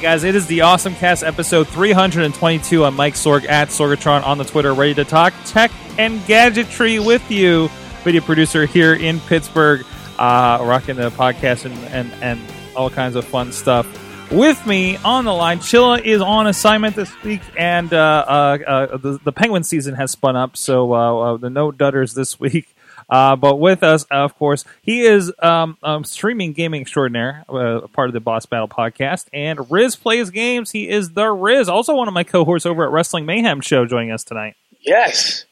Hey guys, it is the Awesome Cast episode 322. I'm Mike Sorg at Sorgatron on the Twitter, ready to talk tech and gadgetry with you. Video producer here in Pittsburgh, uh, rocking the podcast and, and, and all kinds of fun stuff. With me on the line, Chilla is on assignment this week, and uh, uh, uh, the, the Penguin season has spun up, so uh, uh, the no dudders this week. Uh, but with us, of course, he is um, um, streaming gaming extraordinaire, uh, part of the Boss Battle podcast, and Riz plays games. He is the Riz, also one of my cohorts over at Wrestling Mayhem Show, joining us tonight. Yes.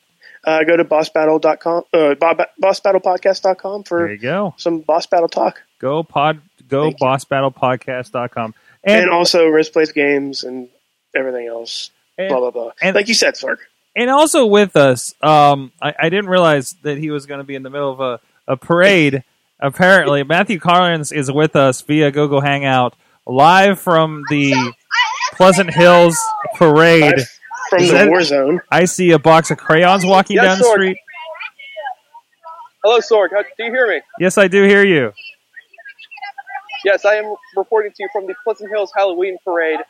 Uh, go to bossbattle.com, uh, bo- bossbattlepodcast.com There for you go. some boss battle talk. Go pod, go Thank bossbattlepodcast.com. And, And, also Riz Plays Games and everything else. and, blah, blah, blah. and- like you said, Sorg. And also with us, um, I, I didn't realize that he was going to be in the middle of a, a parade. Apparently, Matthew Carlins is with us via Google Hangout, live from the Pleasant Hills parade. Live From Is the that- war zone. I see a box of crayons walking Yes, down the Sorg. street. Hello, Sorg. How, do you hear me? Yes, I do hear you. Yes, I am reporting to you from the Pleasant Hills Halloween Parade,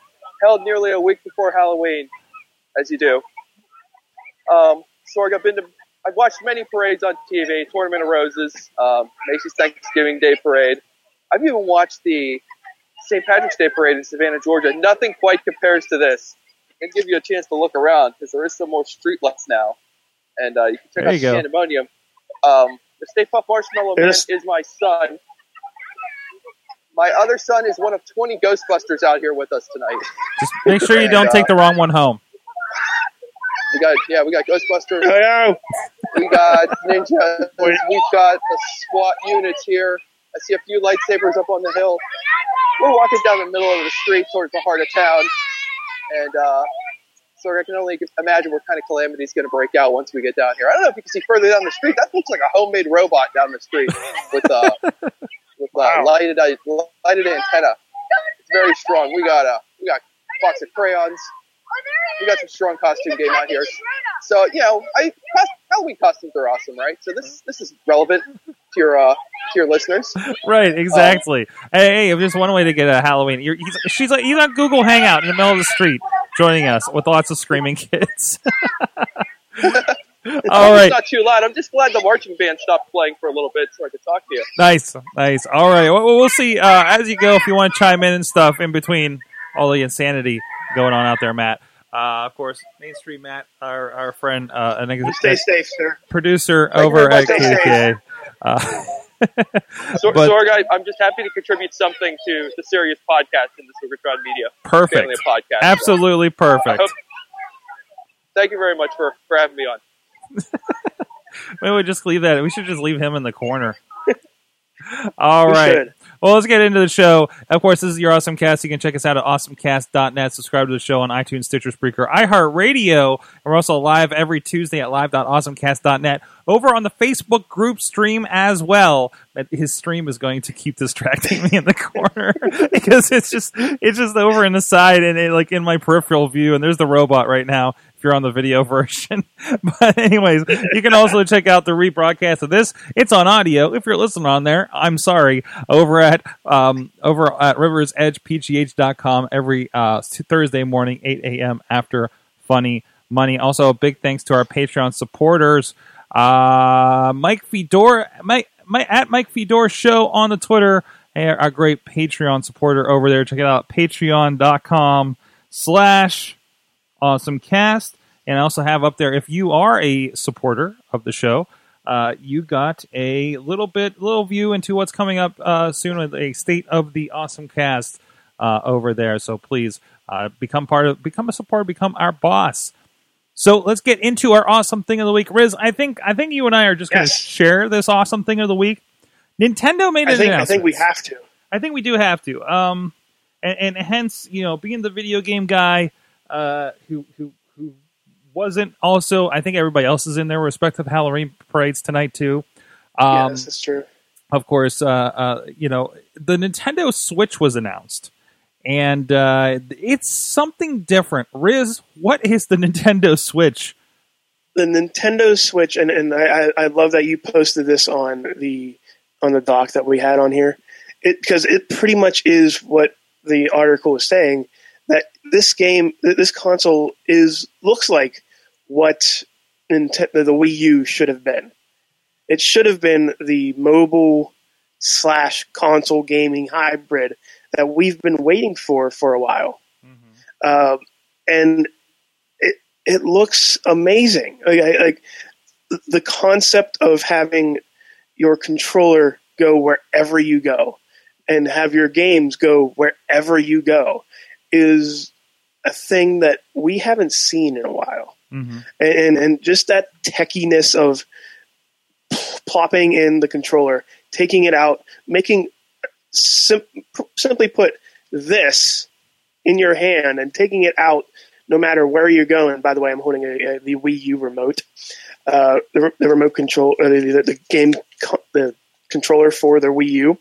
held nearly a week before Halloween, as you do. Um, Sorg, I've been to, I've watched many parades on TV, Tournament of Roses, um, Macy's Thanksgiving Day Parade. I've even watched the St. Patrick's Day Parade in Savannah, Georgia. Nothing quite compares to this. And give you a chance to look around because there is some more streetlights now, and uh, you can check There out the. Pandemonium. Um, the Stay Puft Marshmallow Man is my son. My other son is one of 20 Ghostbusters out here with us tonight. Just make sure you don't take the wrong one home. We got yeah, we got Ghostbusters, yeah. we got ninjas, we've got the SWAT units here. I see a few lightsabers up on the hill. We're walking down the middle of the street towards the heart of town, and uh, so I can only imagine what kind of calamity is going to break out once we get down here. I don't know if you can see further down the street. That looks like a homemade robot down the street with uh, with uh, lighted lighted antenna. It's very strong. We got a we got a box of crayons. We got some strong costume game out here. So you know, I Halloween costumes are awesome, right? So this this is relevant to your uh, to your listeners. Right, exactly. hey, hey, just one way to get a Halloween. You're, he's, she's like, he's on Google Hangout in the middle of the street, joining us with lots of screaming kids. All It's right, not too loud. I'm just glad the marching band stopped playing for a little bit so I could talk to you. nice, nice. All right, well, we'll see uh, as you go if you want to chime in and stuff in between all the insanity going on out there, Matt. Uh, of course, Main Street Matt, our our friend, uh, an ex- Stay safe, sir. producer you over at KDK. Uh, So, But- Sorg, I, I'm just happy to contribute something to the serious podcast in the Sorgatron Media perfect, podcasts. absolutely I perfect. hope- thank you very much for, for having me on. Maybe we just leave that. We should just leave him in the corner. All We right. should. Well, let's get into the show. Of course, this is your Awesome Cast. You can check us out at awesomecast.net. Subscribe to the show on iTunes, Stitcher, Spreaker, iHeartRadio. And we're also live every Tuesday at live.awesomecast.net. Over on the Facebook group stream as well. His stream is going to keep distracting me in the corner because it's just it's just over in the side and it, like in my peripheral view. And there's the robot right now if you're on the video version. but anyways, you can also check out the rebroadcast of this. It's on audio. If you're listening on there, I'm sorry. Over at um, over at riversedgepgh.com every uh, Thursday morning, 8 a.m. after Funny Money. Also, a big thanks to our Patreon supporters. Uh, Mike Fedor, Mike, Mike, at Mike Fedor Show on the Twitter, our great Patreon supporter over there. Check it out, patreon.com slash awesomecast. And I also have up there, if you are a supporter of the show, uh, you got a little bit, little view into what's coming up uh, soon with a state of the awesome cast uh, over there. So please uh, become part of, become a supporter, become our boss. So let's get into our awesome thing of the week, Riz. I think I think you and I are just going to Yes. share this awesome thing of the week. Nintendo made an I think I think we have to. I think we do have to. Um, and, and hence, you know, being the video game guy, uh, who who who wasn't also, I think everybody else is in their respective Halloween parades tonight too. Um, yes, that's true. of course, uh, uh, you know, the Nintendo Switch was announced, and uh, it's something different. Riz, what is the Nintendo Switch? the Nintendo Switch, and, and I, I love that you posted this on the on the doc that we had on here, because it, pretty much is what the article is saying this game, this console is looks like what Ninte- the Wii U should have been. It should have been the mobile slash console gaming hybrid that we've been waiting for for a while, uh, and it it looks amazing. Like, like the concept of having your controller go wherever you go and have your games go wherever you go is a thing that we haven't seen in a while. Mm-hmm. And and just that techiness of plopping in the controller, taking it out, making sim- simply put this in your hand and taking it out no matter where you're going. By the way, I'm holding a, a, the Wii U remote, uh, the, the remote control, uh, the, the, the game, co- the controller for the Wii U.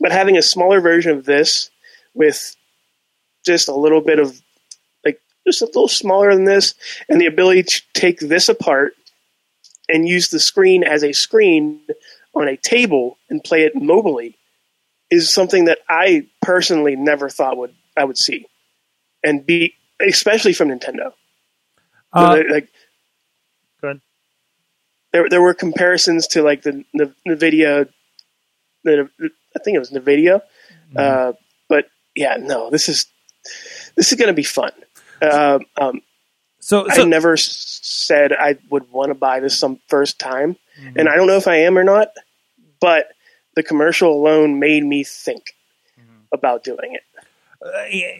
But having a smaller version of this with just a little bit of like just a little smaller than this, and the ability to take this apart and use the screen as a screen on a table and play it mobily is something that I personally never thought would I would see, and be especially from Nintendo. Uh, like Go ahead. there there were comparisons to like the, the Nvidia, the I think it was Nvidia, uh, but yeah, no, this is this is going to be fun. Uh, um, so, so I never said I would want to buy this some first time, Mm-hmm. and I don't know if I am or not, but the commercial alone made me think Mm-hmm. about doing it. Uh,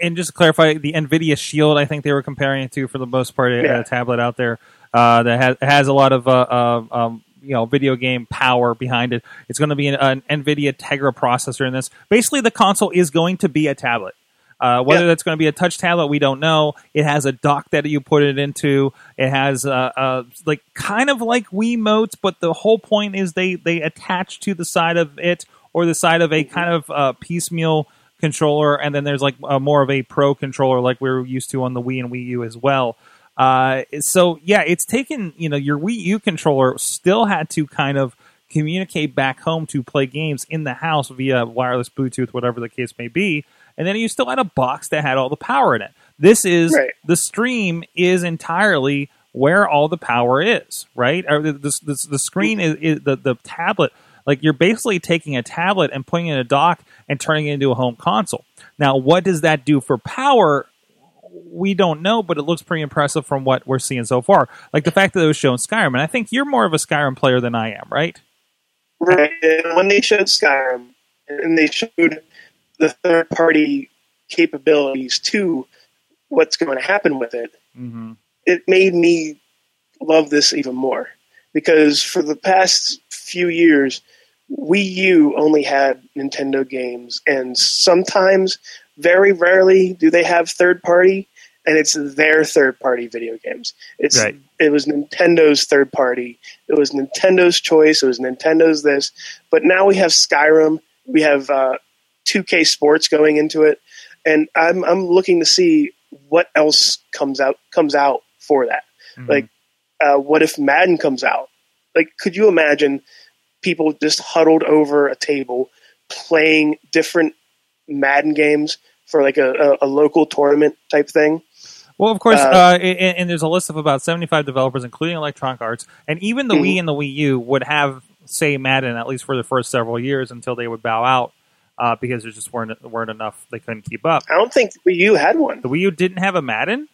and just to clarify, the NVIDIA Shield, I think they were comparing it to for the most part, a- Yeah. a tablet out there uh, that has, has a lot of uh, uh, um, you know video game power behind it. It's going to be an, an NVIDIA Tegra processor in this. Basically, the console is going to be a tablet. Uh, whether Yeah. that's going to be a touch tablet, we don't know. It has a dock that you put it into. It has uh, uh, like kind of like Wiimotes, but the whole point is they they attach to the side of it or the side of a kind of uh, piecemeal controller, and then there's like a, more of a pro controller like we are used to on the Wii and Wii U as well. Uh, so yeah, it's taken you know your Wii U controller still had to kind of communicate back home to play games in the house via wireless Bluetooth, whatever the case may be, and then you still had a box that had all the power in it. This is Right. the stream is entirely where all the power is, right? Or the, the, the, the screen is, is the the tablet. Like you're basically taking a tablet and putting it in a dock and turning it into a home console. Now, what does that do for power? We don't know, but it looks pretty impressive from what we're seeing so far. Like the fact that it was shown Skyrim, and I think you're more of a Skyrim player than I am, right? Right. And when they showed Skyrim and they showed the third party capabilities to what's going to happen with it, Mm-hmm. it made me love this even more. Because for the past few years, Wii U only had Nintendo games, and sometimes, very rarely, do they have third party, and it's their third party video games. It's Right. it was Nintendo's third party. It was Nintendo's choice. It was Nintendo's this. But now we have Skyrim. We have uh, 2K Sports going into it, and I'm I'm looking to see what else comes out comes out for that. Like, uh, what if Madden comes out? Like, could you imagine people just huddled over a table playing different Madden games for like a, a, a local tournament type thing? Well, of course, Uh, uh, and, and there's a list of about 75 developers, including Electronic Arts, and even the Mhm. Wii and the Wii U would have, say, Madden at least for the first several years until they would bow out uh, because there just weren't weren't enough. They couldn't keep up. I don't think Wii U had one. The Wii U didn't have a Madden.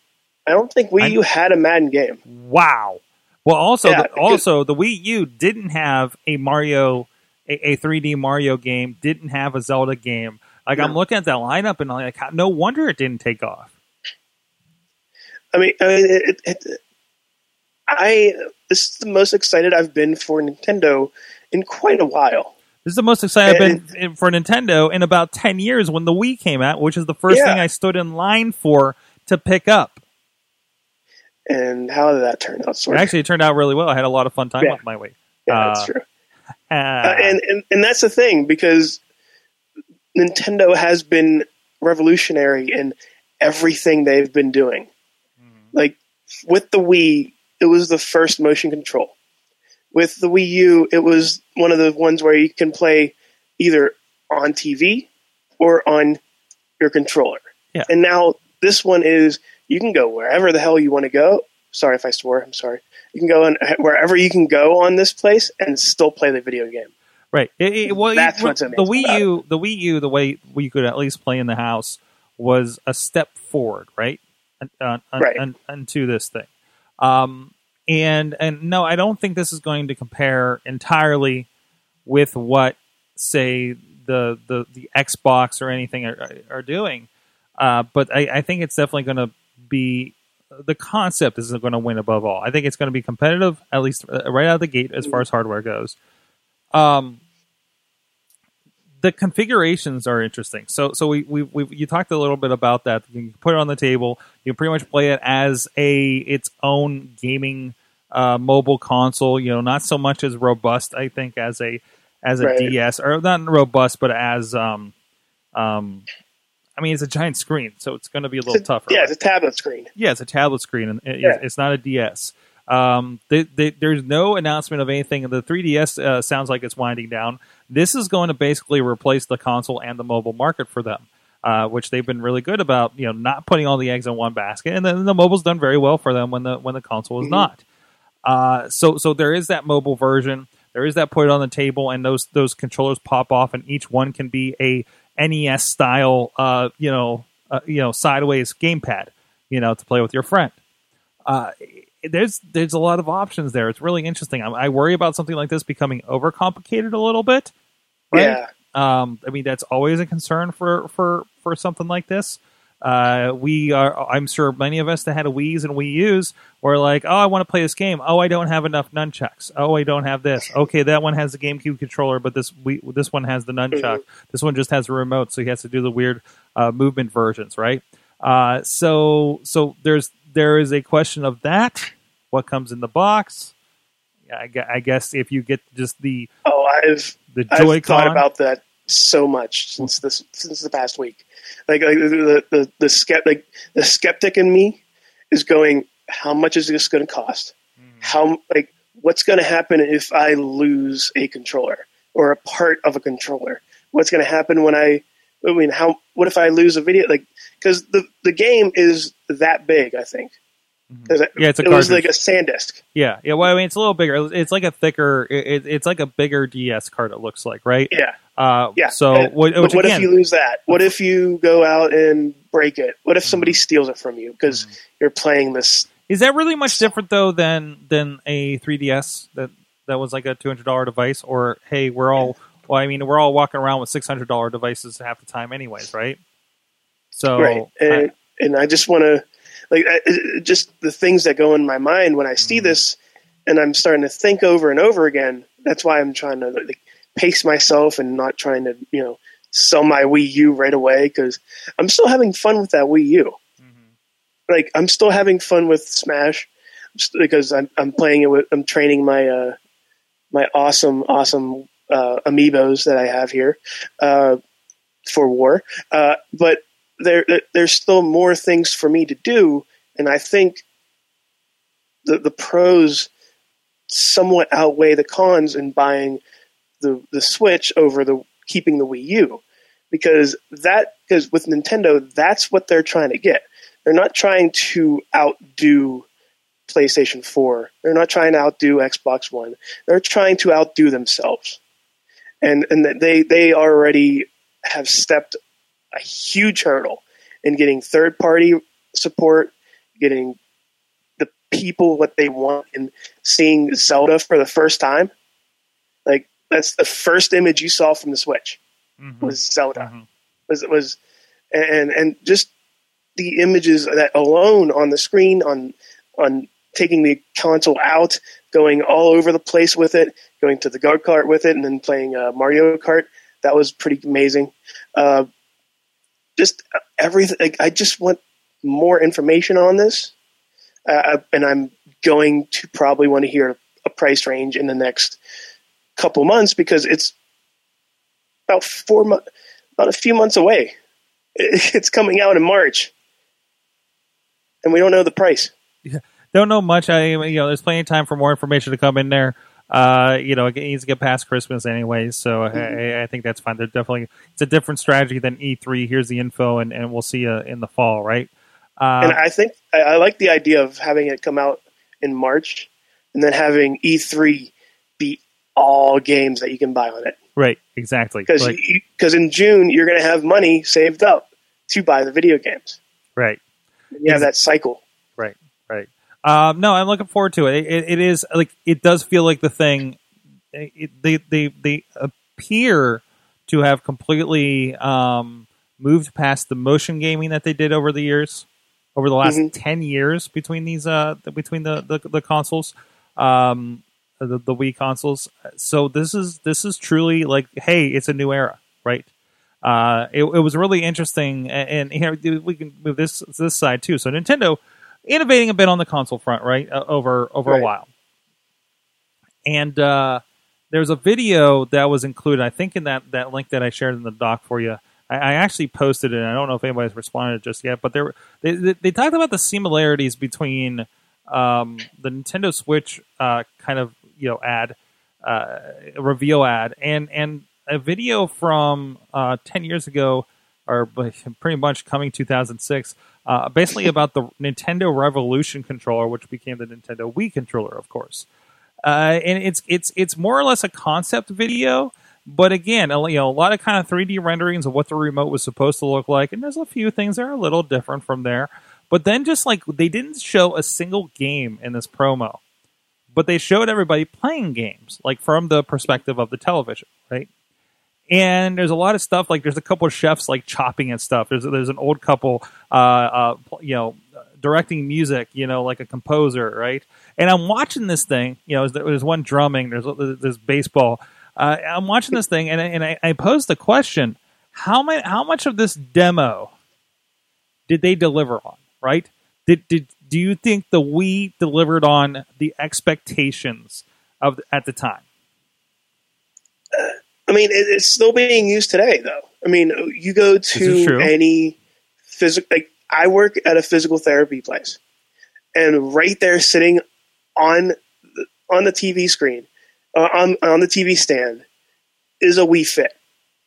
I don't think Wii U had a Madden game. Wow. Well, also, Yeah, the, also the Wii U didn't have a Mario, a, a 3D Mario game. Didn't have a Zelda game. Like I'm looking at that lineup and I'm like, how- no wonder it didn't take off. I mean, I, mean, it, it, I this is the most excited I've been for Nintendo in quite a while. This is the most excited I've been in- for Nintendo in about 10 years when the Wii came out, which is the first Yeah. thing I stood in line for to pick up. And how did that turn out? Actually, it turned out really well. I had a lot of fun time Yeah. with my Wii. yeah, that's uh, true. Uh, Uh, and, and and that's the thing because Nintendo has been revolutionary in everything they've been doing. Like with the Wii, it was the first motion control. With the Wii U, it was one of the ones where you can play either on TV or on your controller. Yeah. And now this one is you can go wherever the hell you want to go. Sorry if I swore. I'm sorry. You can go on wherever you can go on this place and still play the video game. Right. It, it- well, That's you- what's the Wii about U. The Wii U, the way we could at least play in the house was a step forward, right? Un- un- un- Right. un- into this thing. Um, and and no, I don't think this is going to compare entirely with what, say, the the, the Xbox or anything are, are doing. Uh, but I, I think it's definitely going to be the concept is going to win above all. I think it's going to be competitive, at least uh, right out of the gate, as far as hardware goes. Um, the configurations are interesting. So, so we, we, we you talked a little bit about that. You can put it on the table. You can pretty much play it as a its own gaming uh, mobile console. You know, not so much as robust, I think, as a as a Right. DS or not robust, but as um um. I mean, it's a giant screen, so it's going to be a little a- tougher. Yeah, right? it's a tablet screen. Yeah, it's a tablet screen, and it, Yeah. it's not a DS. Um, they, they, there's no announcement of anything. The 3DS uh, sounds like it's winding down. This is going to basically replace the console and the mobile market for them, uh, which they've been really good about. You know, not putting all the eggs in one basket, and then the mobile's done very well for them when the when the console is Mhm. not. Uh, so so there is that mobile version. There is that put it on the table, and those those controllers pop off, and each one can be a NES style, uh, you know, uh, you know, sideways gamepad, you know, to play with your friend. There's there's a lot of options there. It's really interesting. I, I worry about something like this becoming overcomplicated a little bit. Right? Yeah. Um, I mean, that's always a concern for for for something like this. Uh, we are. I'm sure many of us that had a Wii's and Wii U's were like, "Oh, I want to play this game. Oh, I don't have enough nunchucks. Oh, I don't have this. Okay, that one has the GameCube controller, but this we this one has the nunchuck. This one just has a remote, so he has to do the weird uh, movement versions, right? Uh, so so there's there is a question of that. What comes in the box? I, I guess if you get just the Oh, I've the I've thought about that so much since this since the past week. Like, like the the the, skept, like, the skeptic in me is going, how much is this going to cost? Hmm. How like what's going to happen if I lose a controller or a part of a controller? What's going to happen when I I mean, how what if I lose a video like because the the game is that big, I think. It- Yeah, it's a it was like a SanDisk. Yeah, yeah. Well, I mean, it's a little bigger. It's like a thicker. It, it- it's like a bigger DS card. It looks like, right? Yeah. Uh, Yeah. So, And- what, what again, if you lose that? What if you go out and break it? What if somebody Mm-hmm. steals it from you because you're playing this? is that really much different though than than a 3DS that that was like a two hundred dollar device? Or hey, we're all. Well, I mean, we're all walking around with six hundred dollar devices half the time, anyways, right? So, right. I- And, and I just want to, like, just the things that go in my mind when I see Mm-hmm. this and I'm starting to think over and over again. That's why I'm trying to like, pace myself and not trying to, you know, sell my Wii U right away because I'm still having fun with that Wii U. Mm-hmm. Like, I'm still having fun with Smash because I'm, I'm playing it with, I'm training my, uh, my awesome, awesome, uh, amiibos that I have here, uh, for war. Uh, but there, there- there's still more things for me to do, and I think the the pros somewhat outweigh the cons in buying the the Switch over the keeping the Wii U, because that because with Nintendo, that's what they're trying to get. They're not trying to outdo PlayStation 4. They're not trying to outdo Xbox One. They're trying to outdo themselves. And and they they already have stepped a huge hurdle in getting third party support, getting the people what they want and seeing Zelda for the first time. Like that's the first image you saw from the Switch was Zelda. Mhm. Was was and and just the images that alone on the screen on on taking the console out, going all over the place with it, going to the go kart with it, and then playing uh, Mario Kart. That was pretty amazing. Uh, just everything. Like, I just want more information on this, uh, and I'm going to probably want to hear a price range in the next couple months because it's about four months, about a few months away. It's coming out in March, and we don't know the price. Don't know much. I you know, there's plenty of time for more information to come in there. Uh, you know, it needs to get past Christmas anyway, so I, I think that's fine. They're definitely it's a different strategy than E3. Here's the info, and, and we'll see you in the fall, right? Uh, and I think I, I like the idea of having it come out in March, and then having E3 be all games that you can buy on it. right, exactly. Because Like, because in June you're going to have money saved up to buy the video games. right. You have that cycle. Right, right. Um, no, I'm looking forward to it. It, it is like it does feel like the thing. It, they they they appear to have completely um, moved past the motion gaming that they did over the years, over the last Mhm. ten years between these uh the- between the the, the consoles, um, the, the Wii consoles. So this is this is truly like, hey, it's a new era, right? Uh, it, it was really interesting, and, and here we can move this this side too. So Nintendo innovating a bit on the console front, right? Uh, over over a while, and uh, there's a video that was included. I think in that that link that I shared in the doc for you. I, I actually posted it. I don't know if anybody's responded just yet, but there they, they, they talked about the similarities between um, the Nintendo Switch uh, kind of you know ad uh, reveal ad and and a video from uh, ten years ago, or pretty much coming 2006, uh, basically about the Nintendo Revolution controller, which became the Nintendo Wii controller, of course. Uh, and it's it's it's more or less a concept video, but again, you know, a lot of kind of 3D renderings of what the remote was supposed to look like, and there's a few things that are a little different from there. But then, just like they didn't show a single game in this promo, but they showed everybody playing games, like from the perspective of the television, right? And there's a lot of stuff like there's a couple of chefs like chopping and stuff. There's there's an old couple, uh, uh, you know, directing music, you know, like a composer, right? And I'm watching this thing, you know, there's, there's one drumming, there's there's baseball. Uh, I'm watching this thing, and I- and I, I posed the question: how much how much of this demo did they deliver on? Right? Did did do you think the Wii delivered on the expectations of at the time? I mean, it, it's still being used today, though. I mean, you go to any physical. Like, I work at a physical therapy place, and right there, sitting on the, on the TV screen, uh, on on the TV stand, is a Wii Fit,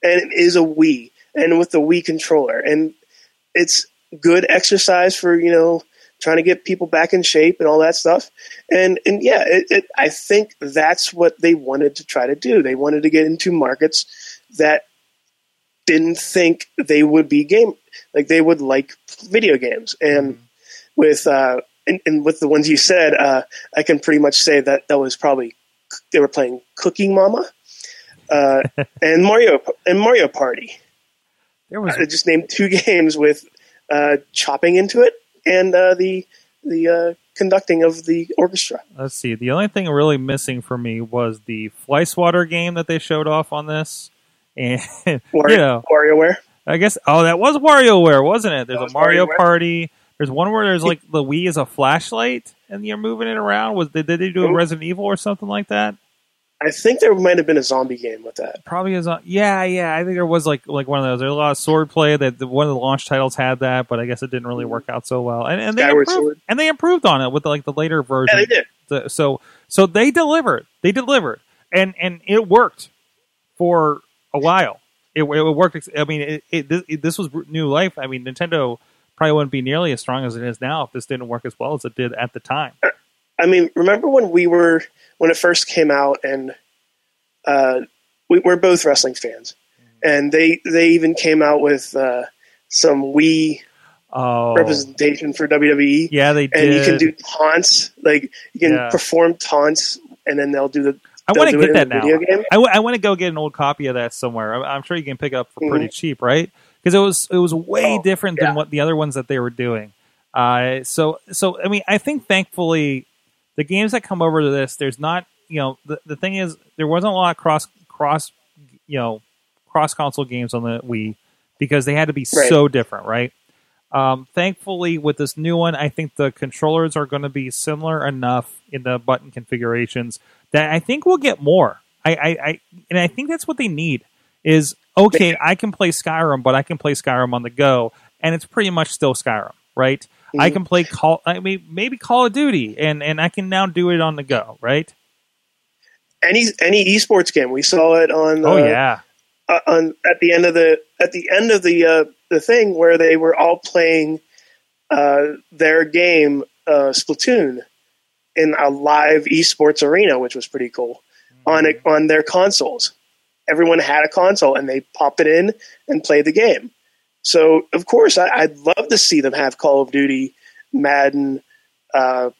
and it is a Wii, and with the Wii controller, and it's good exercise for you know trying to get people back in shape and all that stuff. And and yeah, it, it, I think that's what they wanted to try to do. They wanted to get into markets that didn't think they would be game like they would like video games. And with uh, and, and with the ones you said, uh, I can pretty much say that that was probably they were playing Cooking Mama. Uh, and Mario and Mario Party. There was I just named two games with uh, chopping into it and uh, the the uh, conducting of the orchestra. let's see. The only thing really missing for me was the Fleischwater game that they showed off on this, and Wario, you know, WarioWare. I guess oh, that was WarioWare, wasn't it? There's That a Mario WarioWare. Party. There's one where there's like the Wii is a flashlight and you're moving it around. Was did, did they do a Resident Evil or something like that? I think there might have been a zombie game with that. Probably a zombie. Yeah, yeah. I think there was like like one of those. There's a lot of swordplay that the, one of the launch titles had that, but I guess it didn't really work out so well. And, and they Skyward improved, Sword. and they improved on it with like the later version. Yeah, they did. The- so so they delivered. They delivered, and and it worked for a while. It, it worked. I mean, it, it, this, it, this was new life. I mean, Nintendo probably wouldn't be nearly as strong as it is now if this didn't work as well as it did at the time. I mean, remember when we were when it first came out, and uh, we, we're both wrestling fans, and they they even came out with uh, some Wii Oh, representation for WWE, yeah, they and you can do taunts, like you can Yeah. perform taunts, and then they'll do the. I want to get that now. I, w- I want to go get an old copy of that somewhere. I'm, I'm sure you can pick it up for pretty cheap, right? Because it was it was way Mm-hmm. Oh, different yeah. than what the other ones that they were doing. Uh, so so I mean, I think thankfully the games that come over to this, there's not you know the the thing is there wasn't a lot of cross cross you know cross console games on the Wii because they had to be Right. so different, right? Um, thankfully, with this new one, I think the controllers are going to be similar enough in the button configurations that I think we'll get more. I, I, I and I think that's what they need. Is okay, I can play Skyrim, but I can play Skyrim on the go, and it's pretty much still Skyrim, right? I can play Call, I mean, maybe Call of Duty, and and I can now do it on the go, right? Any any esports game, we saw it on. oh uh, yeah, uh, on at the end of the at the end of the uh, the thing where they were all playing uh, their game uh, Splatoon in a live esports arena, which was pretty cool on it on their consoles. Everyone had a console and they pop it in and play the game. So of course, I, I'd love to see them have Call of Duty, Madden. Uh,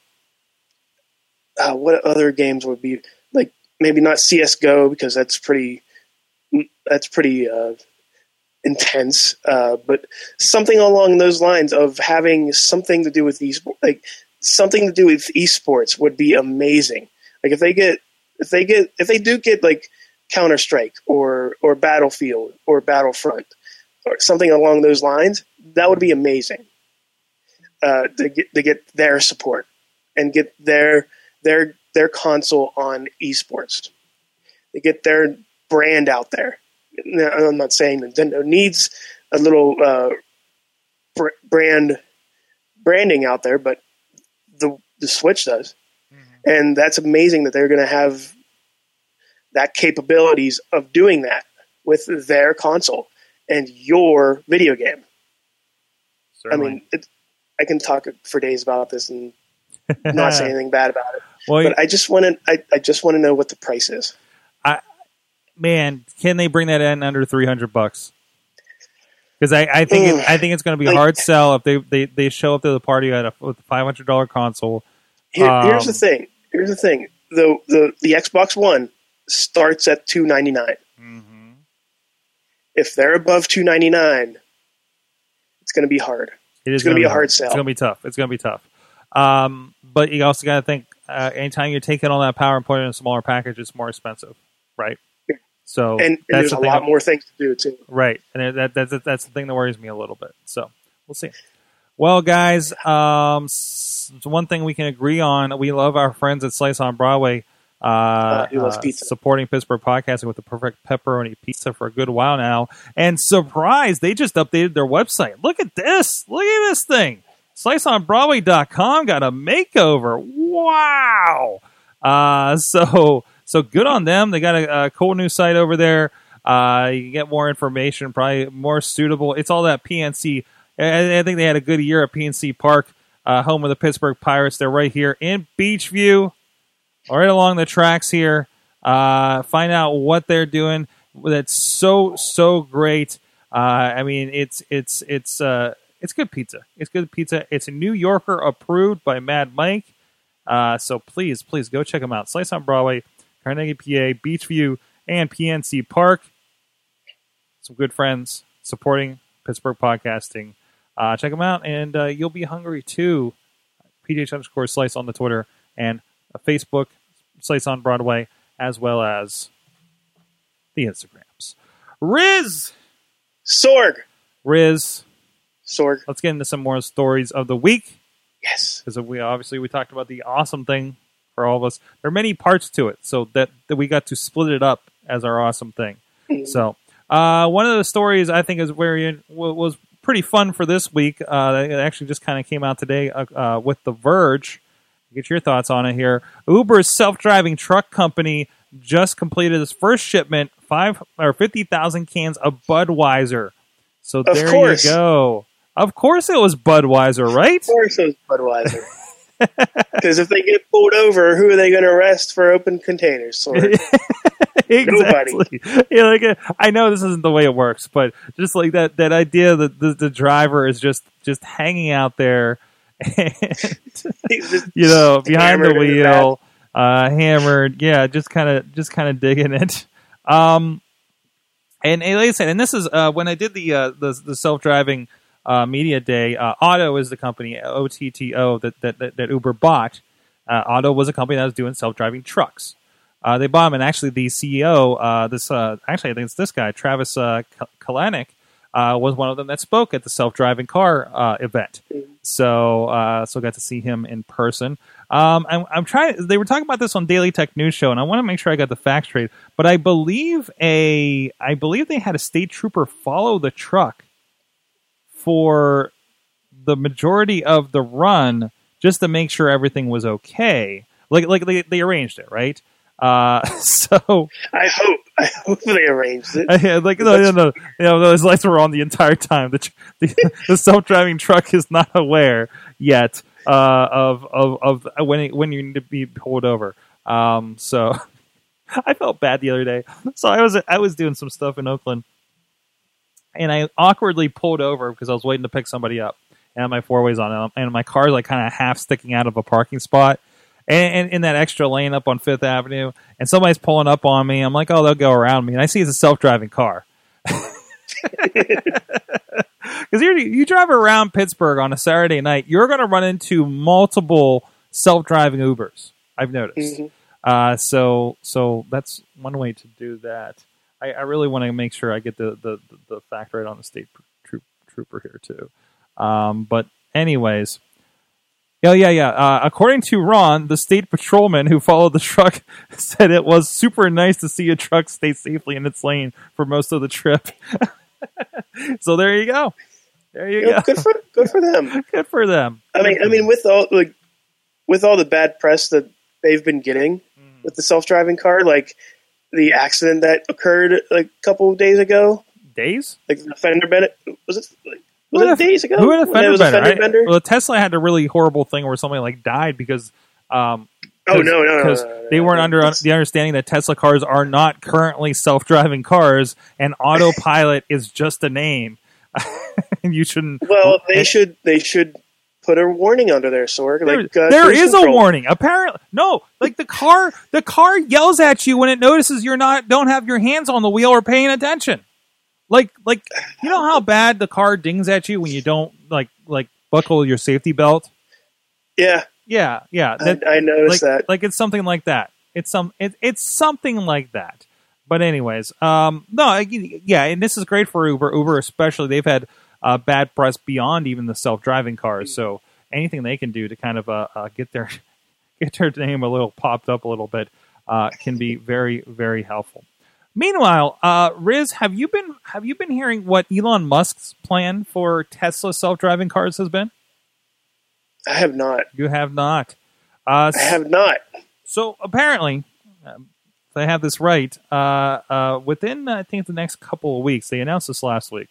uh, what other games would be like? Maybe not CS:GO because that's pretty that's pretty uh, intense, uh, but something along those lines of having something to do with these like something to do with esports would be amazing. Like if they get, if they get, if they do get like Counter Strike or or Battlefield or Battlefront or something along those lines, that would be amazing. Uh, to get to get their support and get their their their console on esports, to get their brand out there. Now, I'm not saying Nintendo needs a little uh, br- brand branding out there, but the the Switch does, and that's amazing that they're going to have that capabilities of doing that with their console and your video game. I mean, it, I can talk for days about this and not say anything bad about it, well, but I just want to I, I just want to know what the price is. I man, can they bring that in under three hundred bucks? Because I, I think it, I think it's going to be a Like- hard sell if they, they, they show up to the party at a, with a five hundred dollar console. Here, here's Um, the thing. Here's the thing. The the the Xbox One starts at two ninety nine. If they're above two ninety nine, it's going to be hard. It is It's gonna be a hard. hard It's going to be tough. It's going to be tough. Um, but you also got to think uh, anytime you're taking all that power and putting it in a smaller package, it's more expensive, right? So And, and that's there's the a lot more things to do too. Right, and that, that's that's the thing that worries me a little bit. So we'll see. Well, guys, um, one thing we can agree on: we love our friends at Slice on Broadway. Uh, uh, pizza. supporting Pittsburgh podcasting with the perfect pepperoni pizza for a good while now. And surprise, they just updated their website. Look at this! Look at this thing. SliceOnBroadway.com got a makeover. Wow! Uh, so so good on them. They got a, a cool new site over there. Uh, you can get more information, probably more suitable. It's all that PNC. I, I think they had a good year at PNC Park, uh, home of the Pittsburgh Pirates. They're right here in Beechview, right along the tracks here. Uh, find out what they're doing. That's so so great. Uh, I mean, it's it's it's uh, it's good pizza. It's good pizza. It's a New Yorker approved by Mad Mike. Uh, so please, please go check them out. Slice on Broadway, Carnegie, PA, Beechview, and PNC Park. Some good friends supporting Pittsburgh podcasting. Uh, check them out, and uh, you'll be hungry too. PJ underscore Slice on the Twitter and Facebook, Slice on Broadway, as well as the Instagrams. Riz, Sorg, Riz. Sorg. Let's get into some more stories of the week. Yes. because we obviously we talked about the awesome thing for all of us. There are many parts to it, so that, that we got to split it up as our awesome thing. So uh, one of the stories I think is very was pretty fun for this week. Uh, it actually just kind of came out today uh, uh, with The Verge. Get your thoughts on it here. Uber's self-driving truck company just completed its first shipment, five or fifty thousand cans of Budweiser. So there course. you go. Of course, it was Budweiser, right? Of course, it was Budweiser. Because if they get pulled over, who are they going to arrest for open containers? Exactly. Yeah, like uh, I know this isn't the way it works, but just like that that idea that the, the driver is just just hanging out there, and, you know, behind the wheel, uh, hammered. Yeah, just kind of just kind of digging it. Um, and, and like I said, and this is uh, when I did the uh, the, the self driving uh, media day. Uh, Otto is the company O T T O that, that that Uber bought. Uh, Otto was a company that was doing self driving trucks. Uh, they bought him, and actually, the CEO, uh, this uh, actually, I think it's this guy, Travis uh, Kalanick, uh, was one of them that spoke at the self-driving car uh, event. So, uh, so got to see him in person. Um, I'm, I'm trying. They were talking about this on Daily Tech News Show, and I want to make sure I got the facts straight. But I believe a, I believe they had a state trooper follow the truck for the majority of the run, just to make sure everything was okay. Like, like they, they arranged it, right? Uh, so I hope. I hope they arranged it. yeah, like no, no, no, you know, those lights were on the entire time. The, the, the self-driving truck is not aware yet uh, of of of when it, when you need to be pulled over. Um, so I felt bad the other day. So I was I was doing some stuff in Oakland, and I awkwardly pulled over because I was waiting to pick somebody up, and my four ways on, and my car's like kind of half sticking out of a parking spot. And, in that extra lane up on Fifth Avenue, and somebody's pulling up on me. I'm like, oh, they'll go around me, and I see it's a self-driving car. Because you you drive around Pittsburgh on a Saturday night, you're going to run into multiple self-driving Ubers. I've noticed. Mhm. Uh, so so that's one way to do that. I, I really want to make sure I get the, the, the fact right on the state troop, trooper here too. Um, but anyways, yeah, yeah, yeah. Uh, according to Ron, the state patrolman who followed the truck said it was super nice to see a truck stay safely in its lane for most of the trip. so there you go. There you You know, go. good for good for them. Good for them. I mean, I mean, with all like with all the bad press that they've been getting Mm. with the self-driving car, like the accident that occurred like a couple of days ago, Days? like the fender bender. Was it? Like, was it days ago? Who had a fender was a fender bender? well, Tesla had a really horrible thing where somebody like died because um, oh no, no, no, because no, no, no, they weren't under the understanding that Tesla cars are not currently self-driving cars, and autopilot is just a name. and you shouldn't. Well, they and- should they should put a warning under there, Sorg. There, uh, there is a warning. Apparently, no. Like the car, the car yells at you when it notices you're not don't have your hands on the wheel or paying attention. Like, like you know how bad the car dings at you when you don't like like buckle your safety belt. Yeah, Yeah, yeah. I, That, I noticed like, that. like it's something like that. It's some it, it's something like that. But anyways, um, no, I- yeah, and this is great for Uber. Uber especially, they've had uh, bad press beyond even the self driving cars. So anything they can do to kind of uh, uh, get their get their name a little popped up a little bit uh, can be very very helpful. Meanwhile, uh, Riz, have you been have you been hearing what Elon Musk's plan for Tesla self driving cars has been? I have not. You have not. Uh, I have not. so apparently, um, if I have this right, uh, uh, within I think the next couple of weeks, they announced this last week.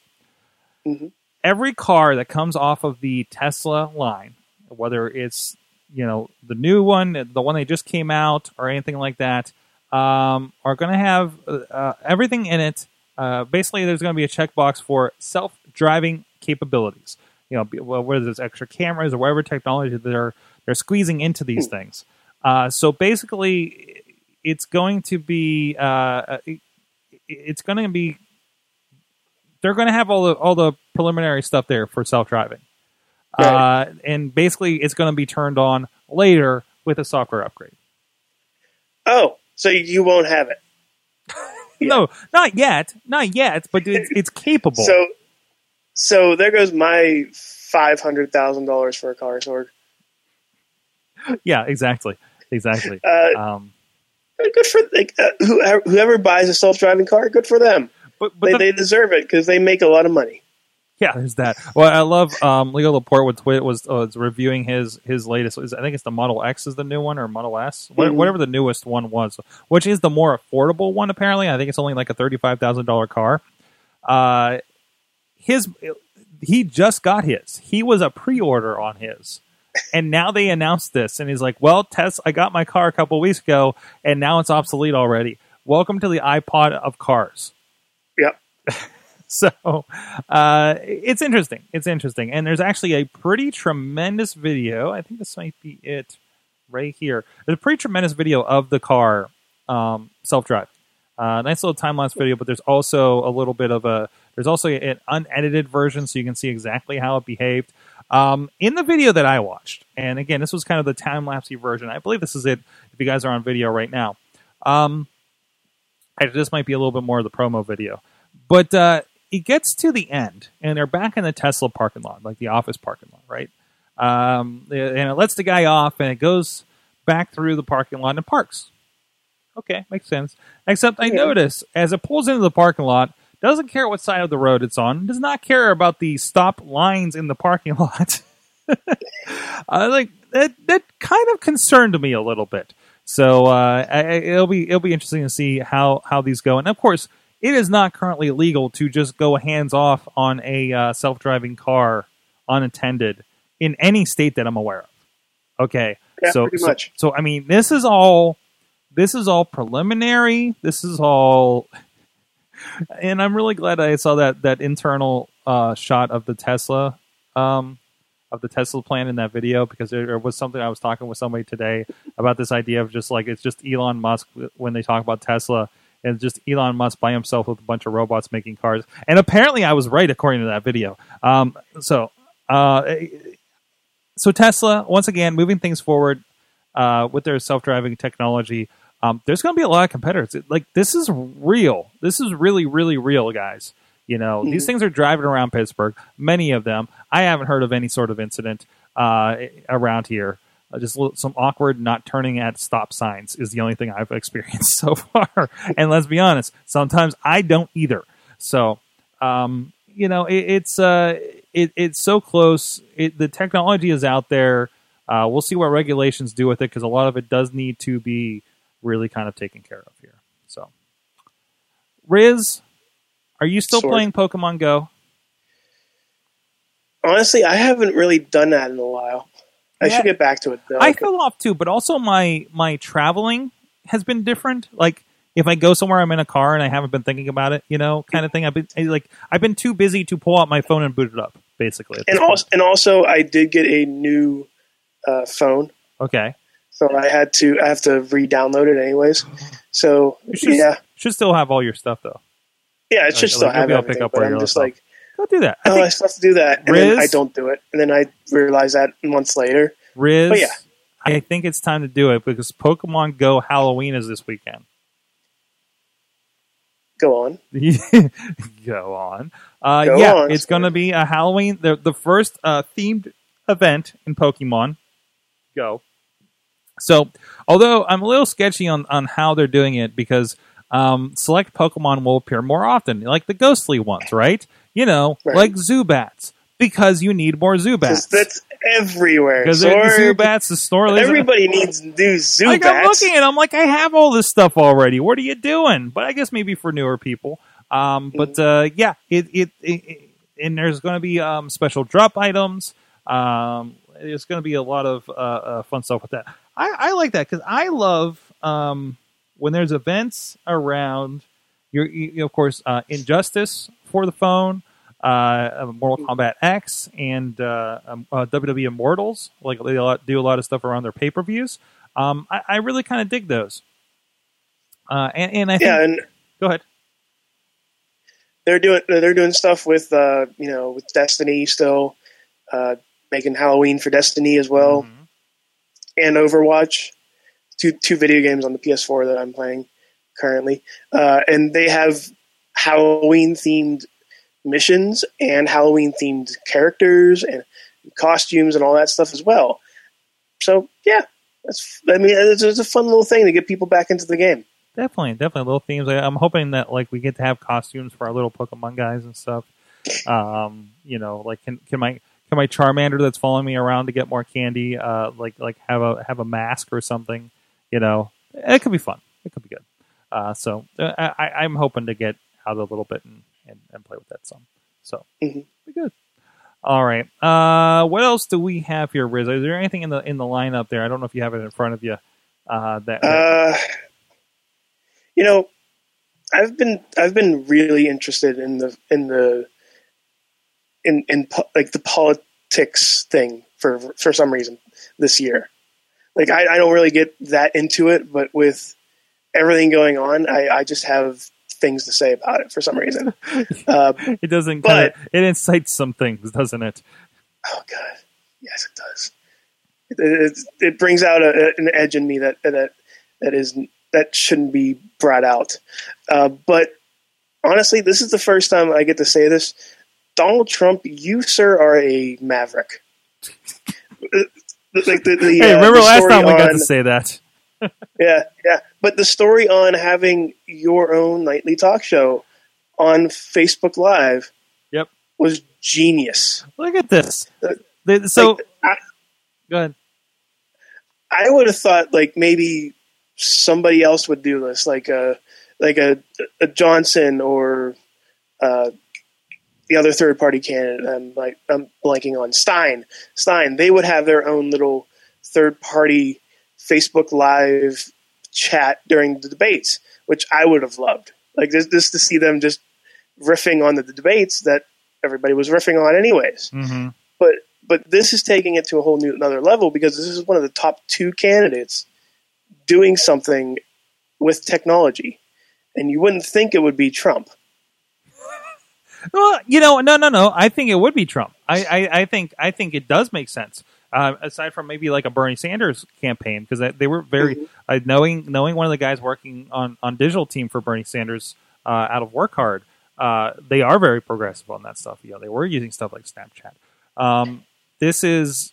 Mhm. Every car that comes off of the Tesla line, whether it's you know the new one, the one they just came out, or anything like that, um, are going to have uh, uh, everything in it. Uh, basically, there's going to be a checkbox for self-driving capabilities. You know, whether it's extra cameras or whatever technology they're they're squeezing into these things. Uh, so basically, it's going to be uh, it- it's going to be they're going to have all the all the preliminary stuff there for self driving, Right. uh, and basically it's going to be turned on later with a software upgrade. Oh, so you won't have it. Yeah. No, not yet, not yet, but it's, it's capable. So, so there goes my five hundred thousand dollars for a car, Sorg. yeah, exactly, exactly. Uh, Um, good for like uh, whoever, whoever buys a self-driving car. Good for them. but but They, the, they deserve it because they make a lot of money. Yeah, there's that. Well, I love um, Leo Laporte with TWiT was, uh, was reviewing his his latest. I think it's the Model X is the new one or Model S, Mhm. whatever the newest one was, which is the more affordable one. Apparently, I think it's only like a thirty five thousand dollar car. Uh, his he just got his. He was a pre-order on his. And now they announced this, and he's like, "Well, Tess, I got my car a couple weeks ago, and now it's obsolete already. Welcome to the iPod of cars." Yep. so uh, it's interesting. It's interesting, and there's actually a pretty tremendous video. I think this might be it right here. There's a pretty tremendous video of the car um, self drive. Uh, nice little time lapse video, but there's also a little bit of a there's also an unedited version, so you can see exactly how it behaved. Um, in the video that I watched, and again, this was kind of the time lapsey version. I believe this is it. If you guys are on video right now, um, actually, this might be a little bit more of the promo video, but uh, it gets to the end, and they're back in the Tesla parking lot, like the office parking lot, right? Um, and it lets the guy off, and it goes back through the parking lot and parks. Okay, makes sense. Except I notice as it pulls into the parking lot, doesn't care what side of the road it's on, does not care about the stop lines in the parking lot. I like that. That kind of concerned me a little bit. So uh, I- it'll be it'll be interesting to see how how these go. And of course, it is not currently legal to just go hands off on a uh, self driving car unattended in any state that I'm aware of. Okay, Yeah, so so- so I mean, this is all this is all preliminary. This is all, and I'm really glad I saw that that internal uh, shot of the Tesla um, of the Tesla plan in that video because there was something I was talking with somebody today about this idea of just like it's just Elon Musk when they talk about Tesla. And just Elon Musk by himself with a bunch of robots making cars, and apparently I was right according to that video. Um, so, uh, so Tesla once again moving things forward uh, with their self-driving technology. Um, there's going to be a lot of competitors. Like this is real. This is really, really real, guys. You know, these things are driving around Pittsburgh. Many of them. I haven't heard of any sort of incident uh, around here. Uh, just li- some awkward not turning at stop signs is the only thing I've experienced so far. and let's be honest, sometimes I don't either. So, um, you know, it, it's uh, it, it's so close. It, the technology is out there. Uh, we'll see what regulations do with it because a lot of it does need to be really kind of taken care of here. So, Riz, are you still Sort. playing Pokemon Go? Honestly, I haven't really done that in a while. I Yeah. should get back to it though. I fell off too, but also my my traveling has been different. Like if I go somewhere, I'm in a car and I haven't been thinking about it, you know, kind of thing. I've been like I've been too busy to pull out my phone and boot it up, basically. and point. also, and also, I did get a new uh, phone, okay, so I had to I have to re-download it anyways. So you should yeah, should still have all your stuff though. yeah, it should Like, still like, have to pick up where I'm just left like, Go do that. I oh, I still have to do that, and then I don't do it, and then I realize that months later. Riz, But yeah. I think it's time to do it because Pokemon Go Halloween is this weekend. Go on. Go on. Uh, Go yeah, on, it's going to be a Halloween, the, the first uh, themed event in Pokemon Go. So, although I'm a little sketchy on, on how they're doing it because um, select Pokemon will appear more often, like the ghostly ones, right? You know, Right. like Zubats, because you need more Zubats. that's everywhere. Because. Zubats, the Snorlax. Everybody needs new Zubats. Like I'm looking at, I'm like, I have all this stuff already. What are you doing? But I guess maybe for newer people. Um, but uh, yeah, it, it, it, it- and there's going to be um, special drop items. Um, there's going to be a lot of uh, uh, fun stuff with that. I, I like that because I love um, when there's events around. Your, you, of course, uh, Injustice for the phone, uh, Mortal Kombat X, and uh, um, uh, WWE Immortals. Like they do a lot of stuff around their pay per views. Um, I, I really kind of dig those. Uh, and, and I think, Yeah, and go ahead. they're doing they're doing stuff with uh, you know with Destiny still, uh, making Halloween for Destiny as well, Mhm. and Overwatch, two two video games on the PS4 that I'm playing currently, uh, and they have Halloween themed missions and Halloween themed characters and costumes and all that stuff as well. So yeah, that's I mean it's, it's a fun little thing to get people back into the game. Definitely, definitely little themes. I'm hoping that like we get to have costumes for our little Pokemon guys and stuff. Um, you know, like can can my can my Charmander that's following me around to get more candy, uh, like like have a have a mask or something. You know, it could be fun. It could be good. Uh, so uh, I, I'm hoping to get out a little bit and, and, and play with that some. So Mhm. be good. All right. Uh, what else do we have here, Riz? Is there anything in the in the lineup there? I don't know if you have it in front of you. Uh, that, that- Uh, you know, I've been I've been really interested in the in the in in po- like the politics thing for for some reason this year. Like I, I don't really get that into it, but with everything going on, I, I just have things to say about it for some reason. uh, it doesn't. but- kinda, it incites some things, doesn't it? oh god, yes, it does. It, it, it brings out a, an edge in me that that that is that shouldn't be brought out. Uh, but honestly, this is the first time I get to say this. Donald Trump, you sir are a maverick. Uh, like the, the, Hey, uh, remember last time we got to say that? Yeah, yeah. But the story on having your own nightly talk show on Facebook Live Yep. was genius. Look at this. Uh, so Like, I, go ahead. I would have thought like maybe somebody else would do this, like a like a, a Johnson or uh, the other third party candidate. I'm like I'm blanking on Stein. Stein. They would have their own little third party Facebook Live chat during the debates, which I would have loved. Like just, just to see them just riffing on the debates that everybody was riffing on anyways hmm but but this is taking it to a whole new another level because this is one of the top two candidates doing something with technology, and you wouldn't think it would be Trump. Well, you know, no, no, no. I think it would be Trump. I, I, I think, I think it does make sense. Uh, aside from maybe like a Bernie Sanders campaign, because they were very uh, knowing knowing one of the guys working on on digital team for Bernie Sanders uh, out of Work Hard. Uh, they are very progressive on that stuff. You know, they were using stuff like Snapchat. Um, this is,